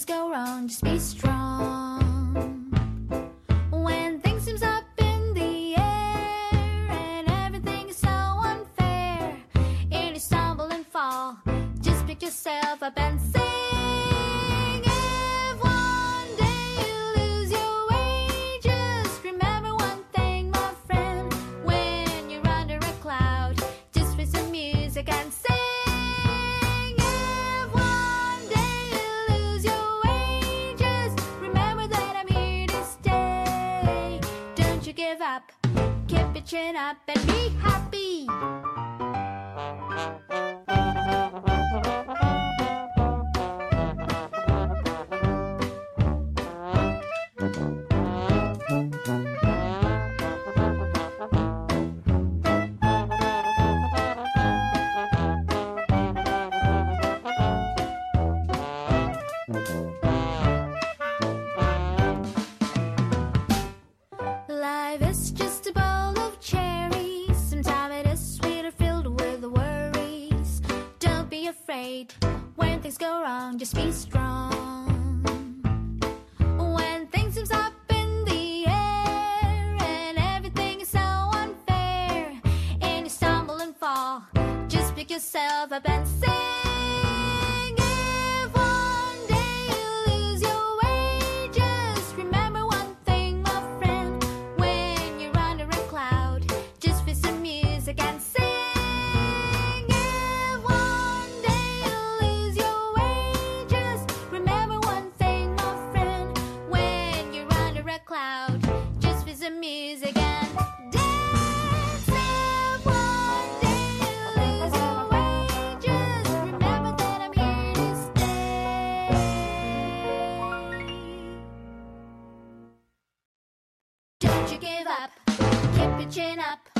always go wrong, just be strong. When things seems up in the air and everything is so unfair, and you stumble and fall, just pick yourself up and say. Chin up and be happy. When things go wrong, just be strong. When things seems up in the air and everything is so unfair, and you stumble and fall, just pick yourself up and sing. Some music and dance. One day you lose your remember that I'm to stay. Don't you give up, keep your chin up